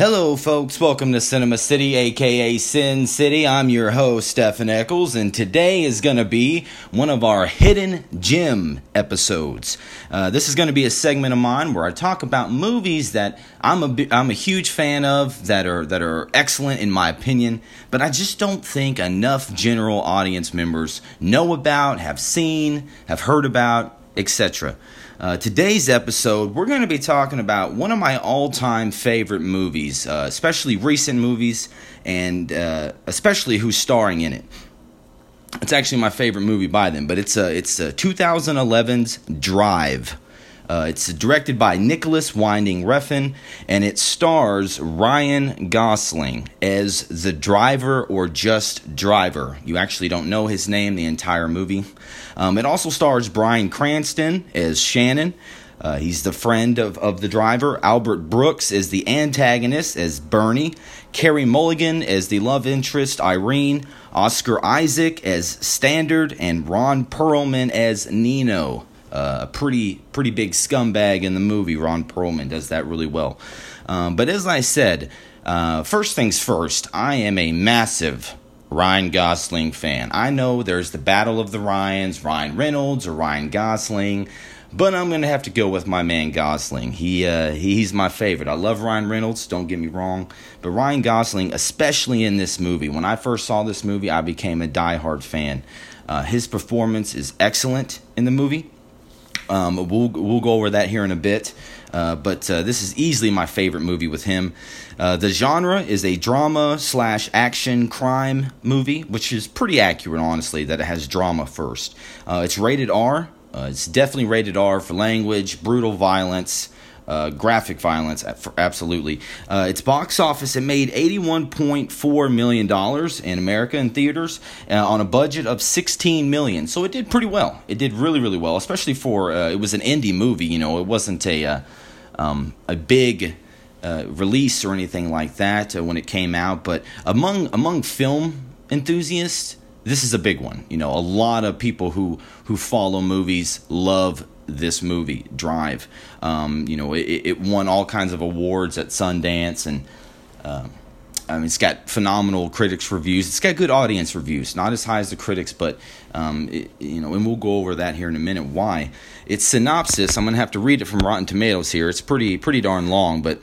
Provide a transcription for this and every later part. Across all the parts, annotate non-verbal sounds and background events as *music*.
Hello, folks. Welcome to Cinema City, aka Sin City. I'm your host, Stephen Eccles, and today is going to be one of our hidden gem episodes. Uh, this is going to be a segment of mine where I talk about movies that I'm a I'm a huge fan of that are that are excellent in my opinion, but I just don't think enough general audience members know about, have seen, have heard about, etc. Uh, today's episode, we're going to be talking about one of my all time favorite movies, uh, especially recent movies, and uh, especially who's starring in it. It's actually my favorite movie by them, but it's, uh, it's uh, 2011's Drive. Uh, it's directed by Nicholas Winding Refn, and it stars Ryan Gosling as the driver or just driver. You actually don't know his name the entire movie. Um, it also stars Bryan Cranston as Shannon. Uh, he's the friend of, of the driver. Albert Brooks is the antagonist as Bernie. Carey Mulligan as the love interest Irene. Oscar Isaac as Standard. And Ron Perlman as Nino a pretty pretty big scumbag in the movie. Ron Perlman does that really well. Um, but as I said, uh, first things first, I am a massive Ryan Gosling fan. I know there's the battle of the Ryans, Ryan Reynolds or Ryan Gosling. But I'm gonna have to go with my man Gosling. He uh, he's my favorite. I love Ryan Reynolds. Don't get me wrong, but Ryan Gosling, especially in this movie. When I first saw this movie, I became a diehard fan. Uh, his performance is excellent in the movie. Um, we'll we'll go over that here in a bit. Uh, but uh, this is easily my favorite movie with him. Uh, the genre is a drama slash action crime movie, which is pretty accurate, honestly, that it has drama first. Uh, it's rated R. Uh, it's definitely rated R for language, brutal violence, uh, graphic violence, absolutely. Uh, its box office it made $81.4 million in America in theaters uh, on a budget of 16 million. So it did pretty well. It did really, really well, especially for uh, it was an indie movie. You know, it wasn't a uh, um, a big. Uh, release or anything like that when it came out, but among among film enthusiasts, this is a big one. You know, a lot of people who who follow movies love this movie, Drive. Um, you know, it, it, won all kinds of awards at Sundance, and uh, I mean, it's got phenomenal critics reviews. It's got good audience reviews, not as high as the critics, but um, it, you know, and we'll go over that here in a minute. Why? Its synopsis. I'm gonna have to read it from Rotten Tomatoes here. It's pretty pretty darn long, but.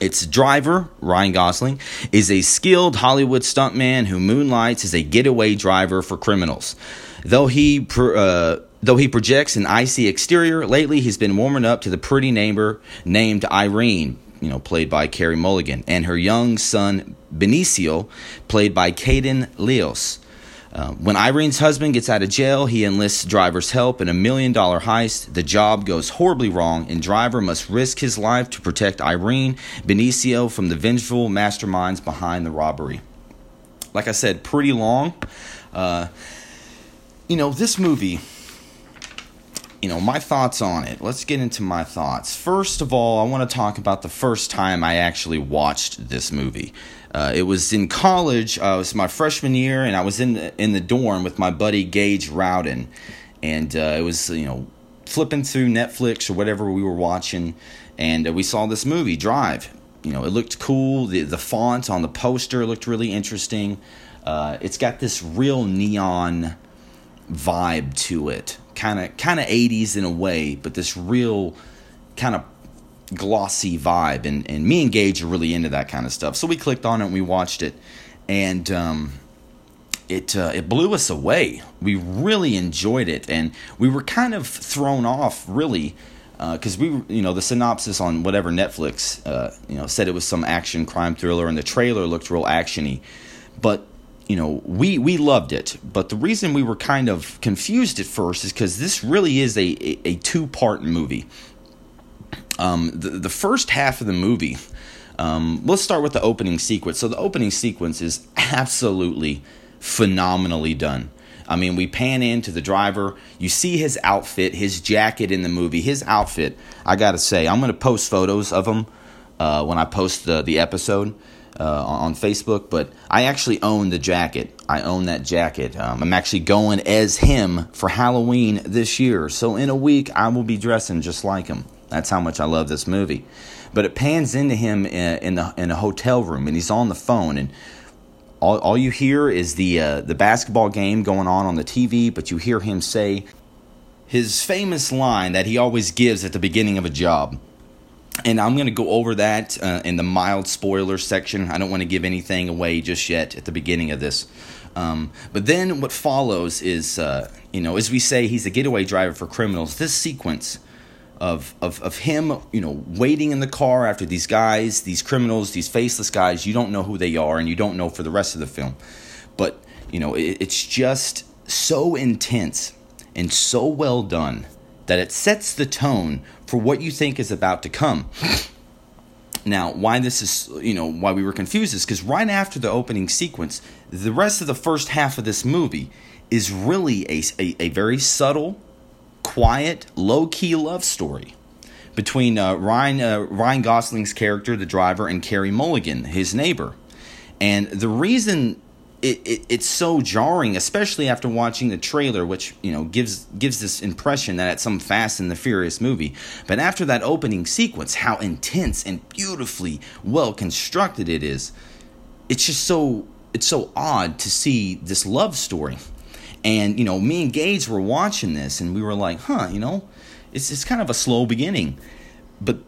Its driver, Ryan Gosling, is a skilled Hollywood stuntman who moonlights as a getaway driver for criminals. Though he uh, Though he projects an icy exterior, lately he's been warming up to the pretty neighbor named Irene, you know, played by Carey Mulligan, and her young son Benicio, played by Kaden Leos. Uh, when Irene's husband gets out of jail, he enlists Driver's help in a million dollar heist. The job goes horribly wrong, and Driver must risk his life to protect Irene Benicio from the vengeful masterminds behind the robbery. Like I said, pretty long. Uh, you know, this movie you know, my thoughts on it. Let's get into my thoughts. First of all, I want to talk about the first time I actually watched this movie. Uh, it was in college. Uh, it was my freshman year, and I was in the, in the dorm with my buddy Gage Rowden, and uh, it was you know flipping through Netflix or whatever we were watching, and uh, we saw this movie Drive. You know, it looked cool. The the font on the poster looked really interesting. Uh, it's got this real neon vibe to it kind of kind of 80s in a way, but this real kind of glossy vibe. And, and me and Gage are really into that kind of stuff. So we clicked on it and we watched it. And um, it, uh, it blew us away. We really enjoyed it. And we were kind of thrown off, really, because uh, we, you know, the synopsis on whatever Netflix, uh, you know, said it was some action crime thriller, and the trailer looked real actiony. But you know, we we loved it, but the reason we were kind of confused at first is because this really is a a, a two part movie. Um, the the first half of the movie, um, let's start with the opening sequence. So the opening sequence is absolutely phenomenally done. I mean, we pan into the driver. You see his outfit, his jacket in the movie. His outfit, I gotta say, I'm gonna post photos of him uh, when I post the the episode uh, on Facebook, but I actually own the jacket. I own that jacket. Um, I'm actually going as him for Halloween this year. So in a week, I will be dressing just like him. That's how much I love this movie. but it pans into him in, in the in a hotel room, and he's on the phone, and all, all you hear is the uh, the basketball game going on on the TV, but you hear him say his famous line that he always gives at the beginning of a job. And I'm going to go over that uh, in the mild spoiler section. I don't want to give anything away just yet at the beginning of this. Um, but then what follows is, uh, you know, as we say, he's a getaway driver for criminals. This sequence of, of, of him, you know, waiting in the car after these guys, these criminals, these faceless guys, you don't know who they are and you don't know for the rest of the film. But, you know, it, it's just so intense and so well done that it sets the tone for what you think is about to come. Now, why this is, you know, why we were confused is because right after the opening sequence, the rest of the first half of this movie is really a, a, a very subtle, quiet, low key love story between uh, Ryan, uh, Ryan Gosling's character, the driver, and Carey Mulligan, his neighbor. And the reason it, it, it's so jarring, especially after watching the trailer, which you know gives gives this impression that it's some Fast and the Furious movie. But after that opening sequence, how intense and beautifully well constructed it is, it's just so it's so odd to see this love story. And you know, me and Gage were watching this, and we were like, "Huh, you know, it's it's kind of a slow beginning." But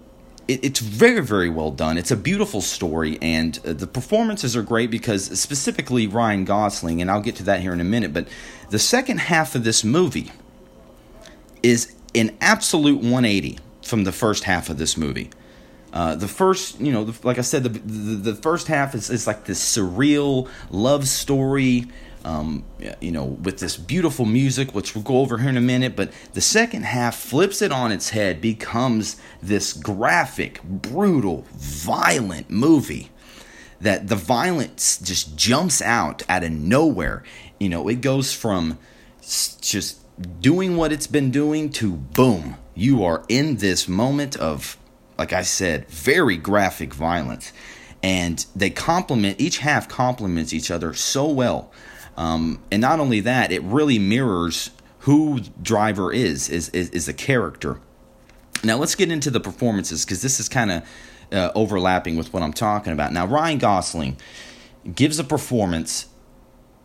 it, it's very very well done. It's a beautiful story, and uh, the performances are great because specifically Ryan Gosling, and I'll get to that here in a minute. But the second half of this movie is an absolute 180 from the first half of this movie. Uh, the first, you know, the, like I said, the, the, the first half is, is like this surreal love story um, you know, with this beautiful music, which we'll go over here in a minute. But the second half flips it on its head, becomes this graphic, brutal, violent movie that the violence just jumps out out of nowhere. You know, it goes from just doing what it's been doing to boom, you are in this moment of, like I said, very graphic violence. And they complement, each half complements each other so well um, and not only that, it really mirrors who Driver is, is, is, is a character. Now let's get into the performances because this is kind of uh, overlapping with what I'm talking about. Now Ryan Gosling gives a performance.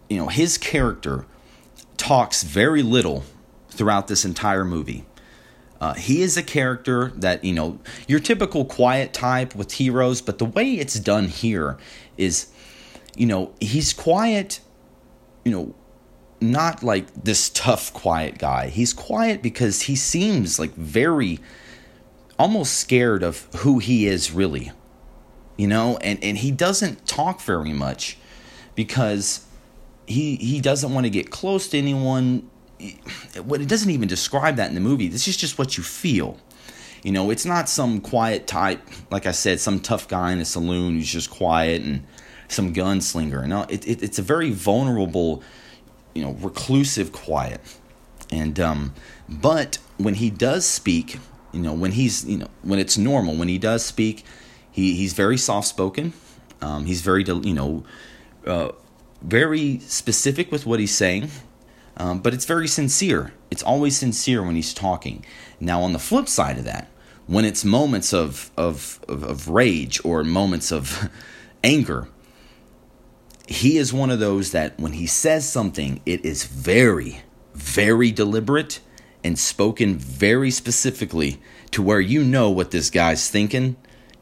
You know his character talks very little throughout this entire movie. Uh, he is a character that you know your typical quiet type with heroes, but the way it's done here is, you know, he's quiet you know, not like this tough, quiet guy. He's quiet because he seems like very almost scared of who he is really. You know, and, and he doesn't talk very much because he he doesn't want to get close to anyone. What it doesn't even describe that in the movie. This is just what you feel. You know, it's not some quiet type, like I said, some tough guy in a saloon who's just quiet and some gunslinger. No, it, it, it's a very vulnerable, you know, reclusive quiet. And um, but when he does speak, you know, when he's you know when it's normal, when he does speak, he he's very soft spoken. Um, he's very you know, uh, very specific with what he's saying. Um, but it's very sincere. It's always sincere when he's talking. Now, on the flip side of that, when it's moments of of, of, of rage or moments of *laughs* anger, he is one of those that when he says something, it is very, very deliberate and spoken very specifically to where you know what this guy's thinking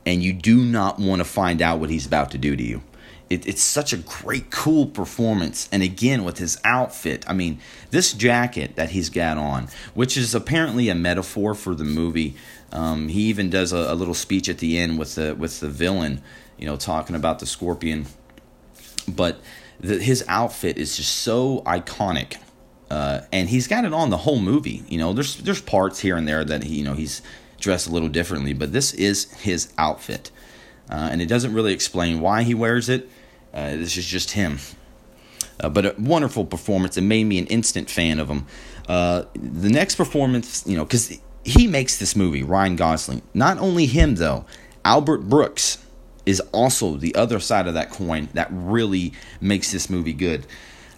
and you do not want to find out what he's about to do to you. It, it's such a great, cool performance. And again, with his outfit, I mean, this jacket that he's got on, which is apparently a metaphor for the movie. Um, he even does a, a little speech at the end with the with the villain, you know, talking about the scorpion but the, his outfit is just so iconic. Uh, and he's got it on the whole movie. You know, there's there's parts here and there that he, you know, he's dressed a little differently, but this is his outfit, uh, and it doesn't really explain why he wears it. Uh, this is just him. Uh, but a wonderful performance. It made me an instant fan of him. Uh, the next performance, you know, because he makes this movie, Ryan Gosling. Not only him though, Albert Brooks is also the other side of that coin that really makes this movie good.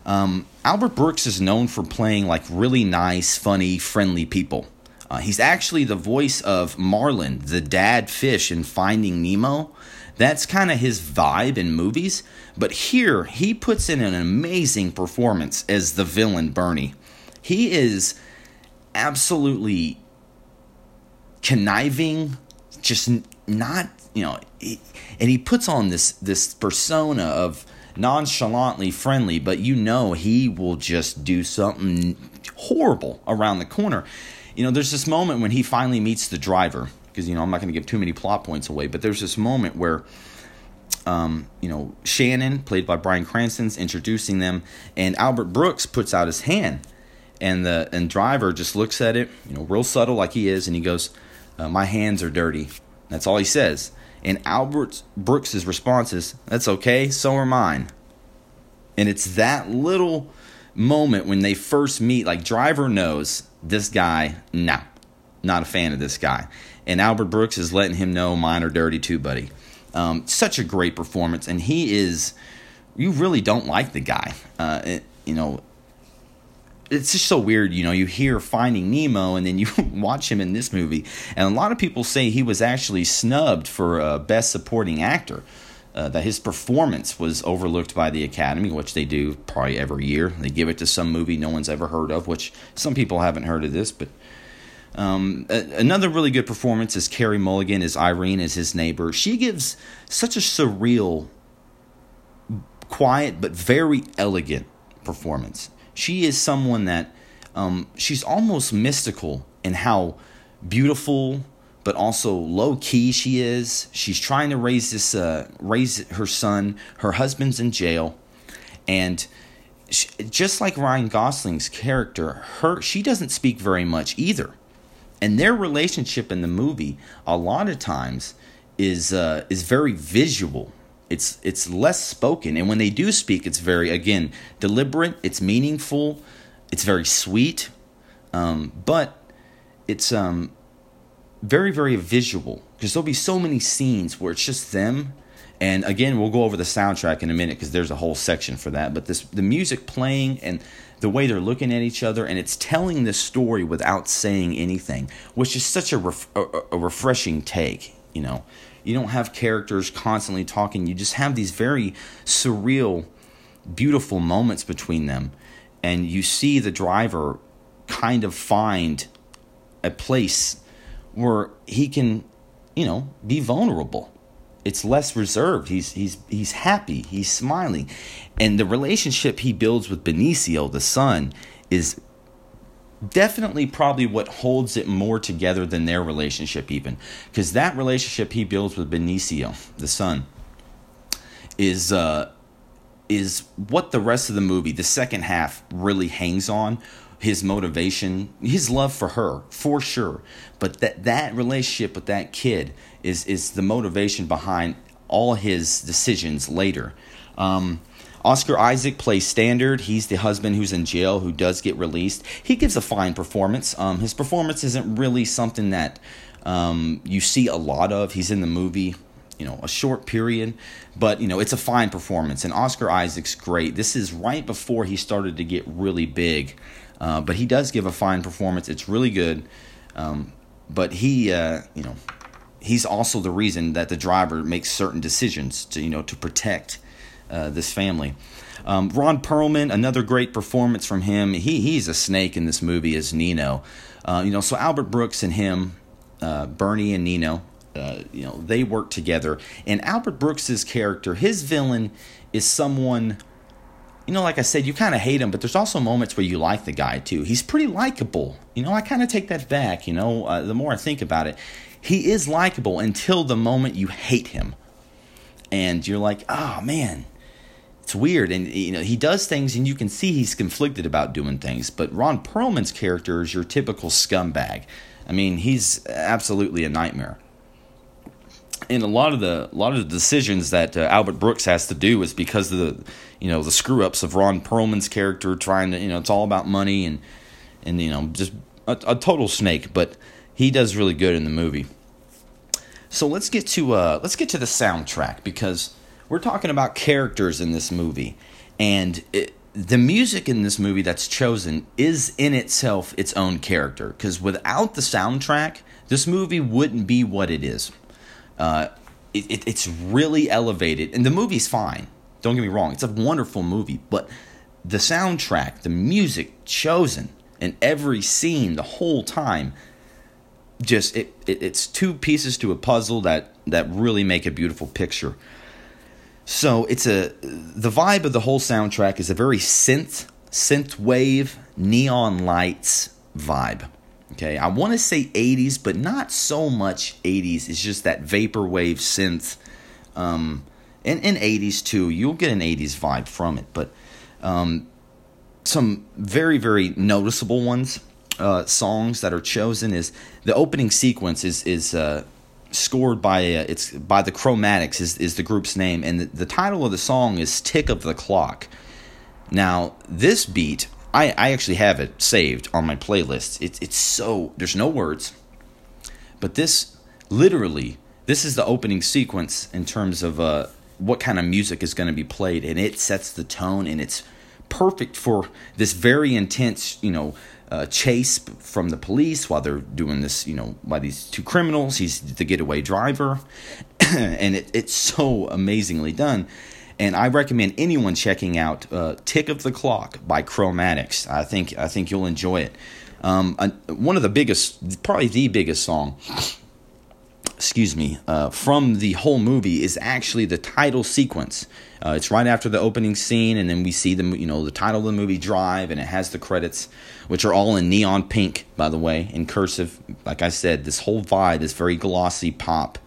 Um, Albert Brooks is known for playing like really nice, funny, friendly people. Uh, he's actually the voice of Marlin, the dad fish in Finding Nemo. That's kind of his vibe in movies. But here, he puts in an amazing performance as the villain, Bernie. He is absolutely conniving, just not, you know, he, and he puts on this this persona of nonchalantly friendly, but you know he will just do something horrible around the corner. You know, there's this moment when he finally meets the driver, because, you know, I'm not going to give too many plot points away, but there's this moment where, um, you know, Shannon, played by Bryan Cranston's, introducing them, and Albert Brooks puts out his hand, and the and driver just looks at it, you know, real subtle like he is, and he goes, uh, "My hands are dirty." That's all he says. And Albert Brooks's response is, "That's okay, so are mine." And it's that little moment when they first meet. Like Driver knows this guy, no, not a fan of this guy, and Albert Brooks is letting him know mine are dirty too, buddy. Um, such a great performance, and he is. You really don't like the guy. Uh, it, you know, it's just so weird, you know. You hear Finding Nemo, and then you *laughs* watch him in this movie, and a lot of people say he was actually snubbed for uh, Best Supporting Actor. Uh, that his performance was overlooked by the Academy, which they do probably every year. They give it to some movie no one's ever heard of, which some people haven't heard of this. But um, another really good performance is Carey Mulligan as Irene as his neighbor. She gives such a surreal, quiet but very elegant performance she is someone that um, she's almost mystical in how beautiful but also low key she is. She's trying to raise this uh, raise her son. Her husband's in jail, and she, just like Ryan Gosling's character, her she doesn't speak very much either. And their relationship in the movie, a lot of times, is uh, is very visual it's it's less spoken. And when they do speak it's very again deliberate it's meaningful it's very sweet. Um, but it's um, very very visual. Because there'll be so many scenes where it's just them. And again we'll go over the soundtrack in a minute because there's a whole section for that. But this the music playing and the way they're looking at each other and it's telling the story without saying anything which is such a, ref- a, a refreshing take you know you don't have characters constantly talking. You just have these very surreal, beautiful moments between them. And you see the driver kind of find a place where he can, you know, be vulnerable. It's less reserved. He's he's he's happy. He's smiling, and the relationship he builds with Benicio, the son, is definitely probably what holds it more together than their relationship even. Because that relationship he builds with benicio the son is uh is what the rest of the movie the second half really hangs on. His motivation his love for her for sure. But that that relationship with that kid is is the motivation behind all his decisions later. Um Oscar Isaac plays Standard. He's the husband who's in jail who does get released. He gives a fine performance. Um, his performance isn't really something that um, you see a lot of. He's in the movie, you know, a short period, but you know, it's a fine performance. And Oscar Isaac's great. This is right before he started to get really big, uh, but he does give a fine performance. It's really good. Um, but he, uh, you know, he's also the reason that the driver makes certain decisions to, you know, to protect uh, this family. Um, Ron Perlman, another great performance from him. He he's a snake in this movie as Nino. Uh, you know, so Albert Brooks and him, uh, Bernie and Nino, uh, you know, they work together. And Albert Brooks's character, his villain, is someone. You know, like I said, you kind of hate him, but there's also moments where you like the guy too. He's pretty likable. You know, I kind of take that back. You know, uh, the more I think about it, he is likable until the moment you hate him, and you're like, oh man, it's weird and you know he does things and you can see he's conflicted about doing things but ron perlman's character is your typical scumbag. I mean he's absolutely a nightmare. And a lot of the a lot of the decisions that uh, albert brooks has to do is because of the you know the screw ups of ron perlman's character trying to you know it's all about money and and you know just a, a total snake but he does really good in the movie. So let's get to uh let's get to the soundtrack because we're talking about characters in this movie, and it, the music in this movie that's chosen is in itself its own character because without the soundtrack this movie wouldn't be what it is. Uh, it, it, it's really elevated and the movie's fine. Don't get me wrong it's a wonderful movie but the soundtrack the music chosen in every scene the whole time just it, it it's two pieces to a puzzle that that really make a beautiful picture so it's a the vibe of the whole soundtrack is a very synth synth wave neon lights vibe. Okay, I want to say 80s, but not so much 80s. It's just that vaporwave synth. Um, and in 80s too, you'll get an 80s vibe from it. But um, some very very noticeable ones uh, songs that are chosen is the opening sequence is is uh, scored by uh, it's by the Chromatics is, is the group's name, and the, the title of the song is "Tick of the Clock." Now, this beat, I, I actually have it saved on my playlist. It's it's so there's no words, but this literally this is the opening sequence in terms of uh, what kind of music is going to be played, and it sets the tone, and it's perfect for this very intense, you know, uh, chase from the police while they're doing this, you know, by these two criminals. He's the getaway driver, *clears throat* and it, it's so amazingly done. And I recommend anyone checking out uh, "Tick of the Clock" by Chromatics. I think I think you'll enjoy it. Um, one of the biggest, probably the biggest song excuse me, uh, from the whole movie is actually the title sequence. Uh, it's right after the opening scene, and then we see the you know the title of the movie Drive, and it has the credits, which are all in neon pink, by the way, in cursive. Like I said, this whole vibe, this very glossy pop,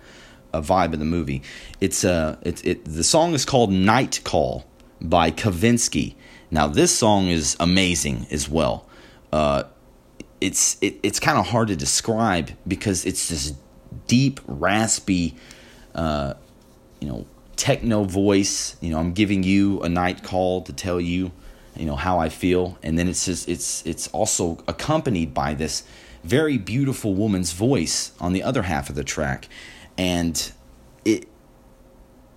uh, vibe of the movie. It's uh, it, it the song is called Night Call by Kavinsky. Now this song is amazing as well. Uh, it's it, it's kind of hard to describe because it's this deep, raspy, uh, you know, techno voice. You know, I'm giving you a night call to tell you, you know, how I feel, and then it's just it's it's also accompanied by this very beautiful woman's voice on the other half of the track, and it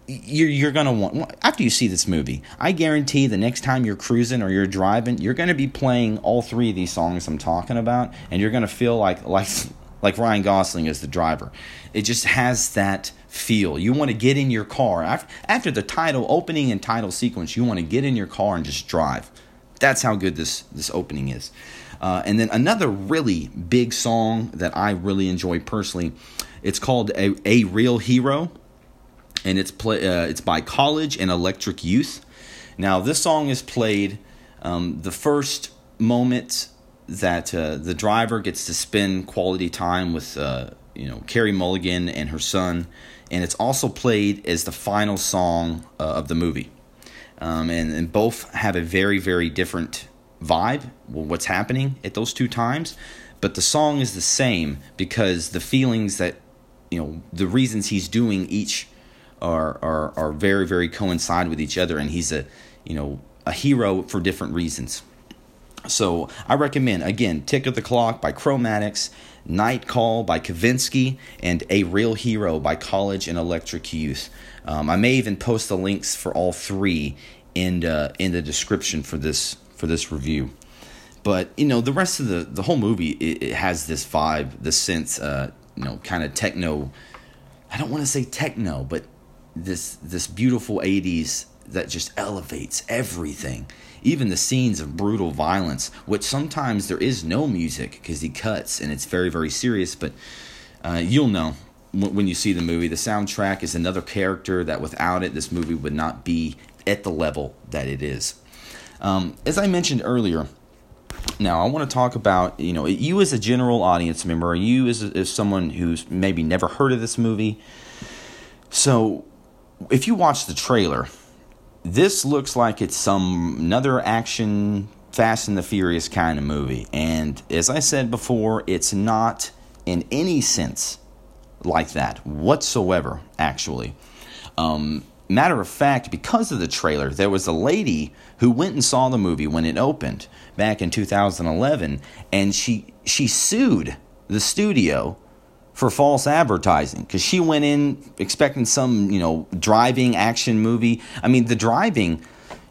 you're you're gonna want after you see this movie. I guarantee the next time you're cruising or you're driving, you're gonna be playing all three of these songs I'm talking about, and you're gonna feel like like like Ryan Gosling as the driver. It just has that feel. You want to get in your car after the title opening and title sequence. You want to get in your car and just drive. That's how good this this opening is. Uh, and then another really big song that I really enjoy personally. It's called a, a Real Hero, and it's play uh, it's by College and Electric Youth. Now this song is played um, the first moment that uh, the driver gets to spend quality time with uh, you know Carey Mulligan and her son, and it's also played as the final song uh, of the movie. Um, and, and both have a very very different vibe. What's happening at those two times, but the song is the same because the feelings that you know the reasons he's doing each are are are very very coincide with each other, and he's a you know a hero for different reasons. So I recommend again Tick of the Clock by Chromatics, Night Call by Kavinsky, and A Real Hero by College and Electric Youth. Um, I may even post the links for all three in uh, in the description for this for this review. But you know the rest of the the whole movie it, it has this vibe, the sense, uh, you know, kind of techno. I don't want to say techno, but this this beautiful '80s that just elevates everything even the scenes of brutal violence, which sometimes there is no music because he cuts and it's very, very serious. But uh, you'll know when you see the movie. The soundtrack is another character that without it, this movie would not be at the level that it is. Um, as I mentioned earlier, now I want to talk about you know you as a general audience member, you as, as someone who's maybe never heard of this movie. So, if you watch the trailer, this looks like it's some another action Fast and the Furious kind of movie. And as I said before, it's not in any sense like that whatsoever, actually. Um, matter of fact, because of the trailer, there was a lady who went and saw the movie when it opened back in 2011, and she she sued the studio for false advertising because she went in expecting some you know driving action movie i mean the driving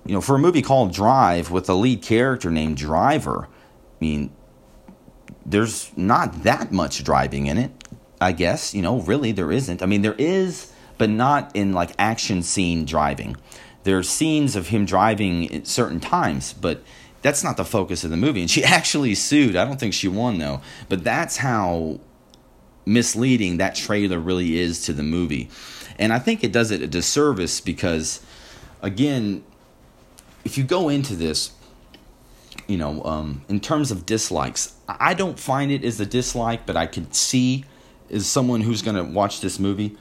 you know, for a movie called Drive with a lead character named Driver, I mean, there's not that much driving in it. I guess you know, really, there isn't. I mean, there is, but not in like action scene driving. There's scenes of him driving at certain times, but that's not the focus of the movie. And she *laughs* actually sued. I don't think she won though. But that's how misleading that trailer really is to the movie. And I think it does it a disservice because, again, if you go into this, you know, um, in terms of dislikes, I don't find it as a dislike, but I could see as someone who's going to watch this movie.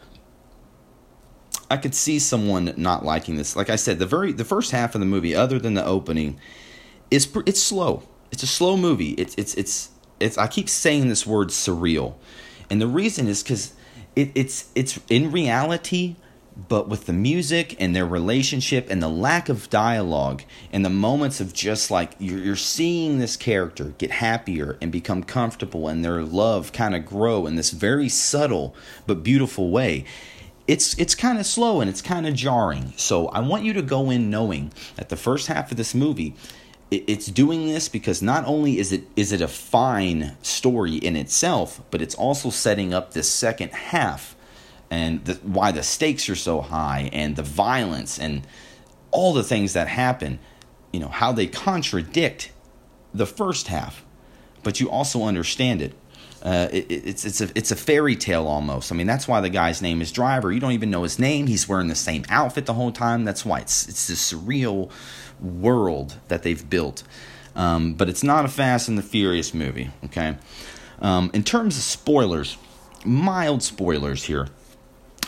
I could see someone not liking this. Like I said, the very the first half of the movie, other than the opening, is it's slow. It's a slow movie. It's it's it's it's. I keep saying this word surreal, and the reason is because it, it's it's in reality but with the music and their relationship and the lack of dialogue and the moments of just like you're, you're seeing this character get happier and become comfortable and their love kind of grow in this very subtle but beautiful way it's it's kind of slow and it's kind of jarring. So i want you to go in knowing that the first half of this movie it's doing this because not only is it is it a fine story in itself but it's also setting up this second half and the, why the stakes are so high and the violence and all the things that happen, you know, how they contradict the first half, but you also understand it. Uh, it, it's it's a it's a fairy tale almost. I mean, that's why the guy's name is Driver. You don't even know his name. He's wearing the same outfit the whole time. That's why it's it's this surreal world that they've built. Um, but it's not a Fast and the Furious movie. Okay. Um, in terms of spoilers, mild spoilers here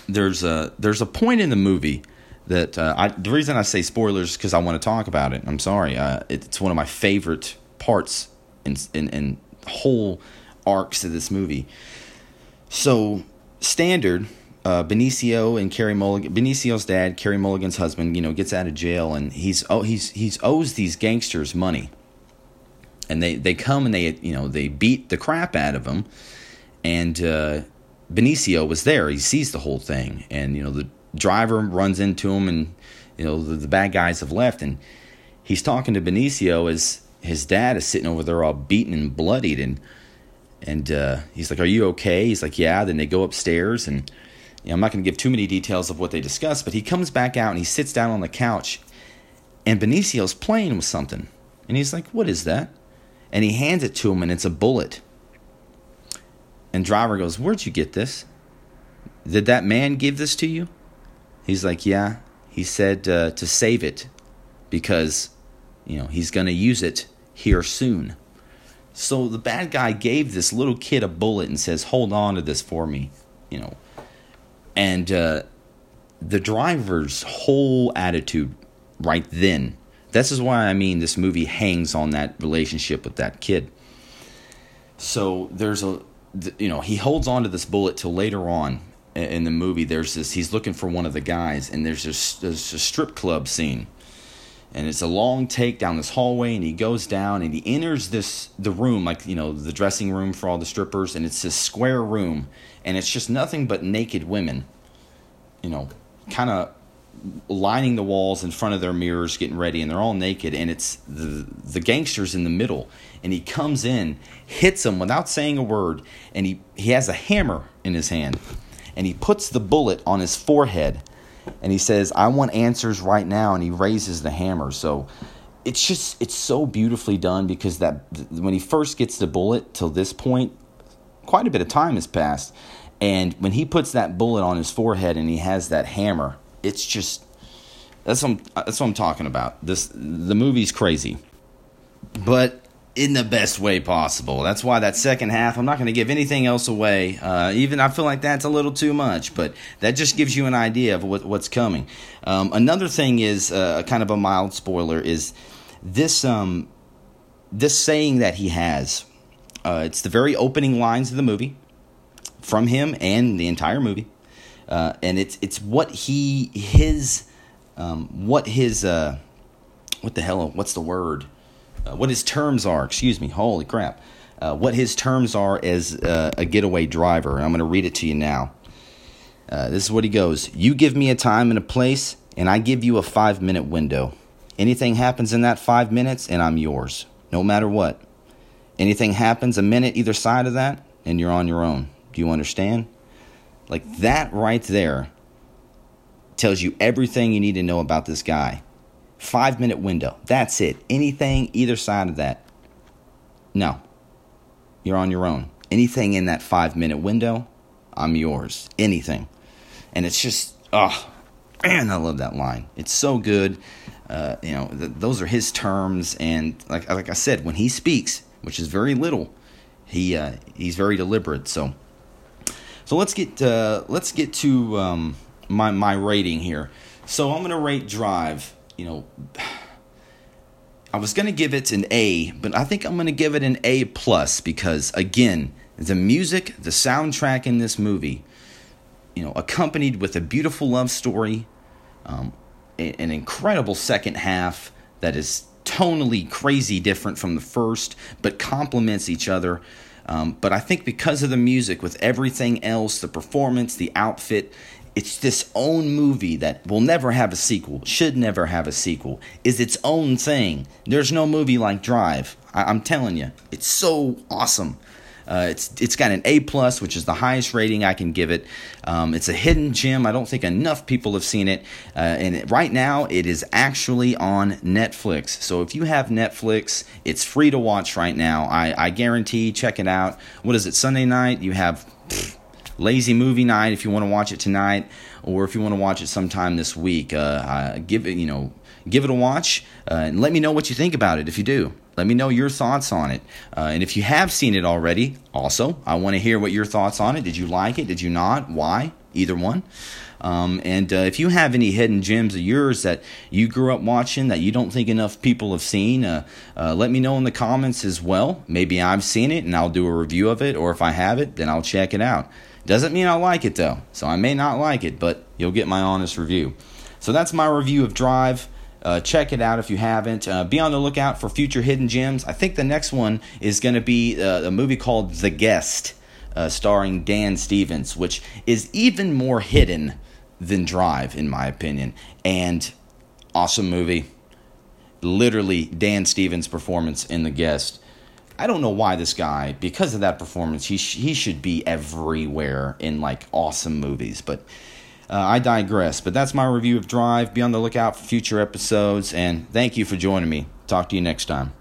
there's a there's a point in the movie that uh, I, the reason I say spoilers is because I want to talk about it. I'm sorry, uh, it's one of my favorite parts in, in in whole arcs of this movie. So standard. Uh, Benicio and Carey Mulligan, Benicio's dad, Carey Mulligan's husband, you know, gets out of jail and he's oh he's he's owes these gangsters money, and they they come and they you know they beat the crap out of him, and uh, Benicio was there. He sees the whole thing, and you know the driver runs into him, and you know the, the bad guys have left, and he's talking to Benicio as his dad is sitting over there all beaten and bloodied, and and uh, he's like, "Are you okay?" He's like, "Yeah." Then they go upstairs, and you know, I'm not going to give too many details of what they discuss, but he comes back out and he sits down on the couch, and Benicio's playing with something, and he's like, "What is that?" And he hands it to him, and it's a bullet and driver goes, Where'd you get this? Did that man give this to you? He's like, Yeah. He said uh, to save it because, you know, he's going to use it here soon. So the bad guy gave this little kid a bullet and says, Hold on to this for me, you know. And uh, the driver's whole attitude right then, this is why I mean this movie hangs on that relationship with that kid. So there's a you know, he holds on to this bullet till later on in the movie. There's this, he's looking for one of the guys, and there's this, there's a strip club scene. And it's a long take down this hallway, and he goes down and he enters this the room, like you know, the dressing room for all the strippers, and it's this square room, and it's just nothing but naked women, you know, kind of lining the walls in front of their mirrors getting ready and they're all naked and it's the the gangsters in the middle and he comes in hits them without saying a word and he he has a hammer in his hand and he puts the bullet on his forehead and he says I want answers right now and he raises the hammer. So it's just it's so beautifully done because that when he first gets the bullet till this point quite a bit of time has passed. And when he puts that bullet on his forehead and he has that hammer it's just that's what I'm, that's what I'm talking about. This the movie's crazy, but in the best way possible. That's why that second half, I'm not going to give anything else away. Uh, even I feel like that's a little too much, but that just gives you an idea of what, what's coming. Um, another thing is uh, kind of a mild spoiler is this um, this saying that he has. Uh, it's the very opening lines of the movie from him and the entire movie uh, and it's it's what he his um, what his uh, what the hell what's the word uh, what his terms are excuse me holy crap uh, what his terms are as uh, a getaway driver i'm going to read it to you now uh, this is what he goes you give me a time and a place and i give you a five minute window Anything happens in that five minutes, and I'm yours, no matter what. Anything happens a minute either side of that, and you're on your own. Do you understand? Like that right there tells you everything you need to know about this guy. Five minute window. That's it. Anything either side of that. No. You're on your own. Anything in that five minute window, I'm yours. Anything. And it's just, oh, man, I love that line. It's so good. Uh, you know, th- those are his terms. And like, like I said, when he speaks, which is very little, he uh, he's very deliberate. So, so let's get uh, let's get to um, my my rating here. So I'm gonna rate Drive. You know, I was gonna give it an A, but I think I'm gonna give it an A plus because again, the music, the soundtrack in this movie, you know, accompanied with a beautiful love story, um, an incredible second half that is tonally crazy different from the first, but complements each other. Um, but I think because of the music, with everything else, the performance, the outfit, it's this own movie that will never have a sequel, should never have a sequel, is its own thing. There's no movie like Drive. I- I'm telling you, it's so awesome. Uh, it's it's got an A plus, which is the highest rating I can give it. Um, it's a hidden gem. I don't think enough people have seen it, uh, and right now it is actually on Netflix. So if you have Netflix, it's free to watch right now. I, I guarantee. Check it out. What is it? Sunday night. You have. Pfft, lazy movie night if you want to watch it tonight or if you want to watch it sometime this week uh, uh, give it you know give it a watch uh, and let me know what you think about it if you do. Let me know your thoughts on it. Uh, and if you have seen it already also i want to hear what your thoughts on it. Did you like it? Did you not? Why? Either one. Um, and uh, if you have any hidden gems of yours that you grew up watching that you don't think enough people have seen, uh, uh, let me know in the comments as well. Maybe I've seen it and I'll do a review of it, or if I have it, then I'll check it out. Doesn't mean I like it though, so I may not like it, but you'll get my honest review. So that's my review of Drive. Uh, check it out if you haven't. Uh, be on the lookout for future hidden gems. I think the next one is going to be uh, a movie called The Guest, uh, starring Dan Stevens, which is even more hidden than Drive, in my opinion. And awesome movie. Literally, Dan Stevens' performance in The Guest I don't know why this guy, because of that performance, he sh- he should be everywhere in like awesome movies. But uh, I digress. But that's my review of Drive. Be on the lookout for future episodes, and thank you for joining me. Talk to you next time.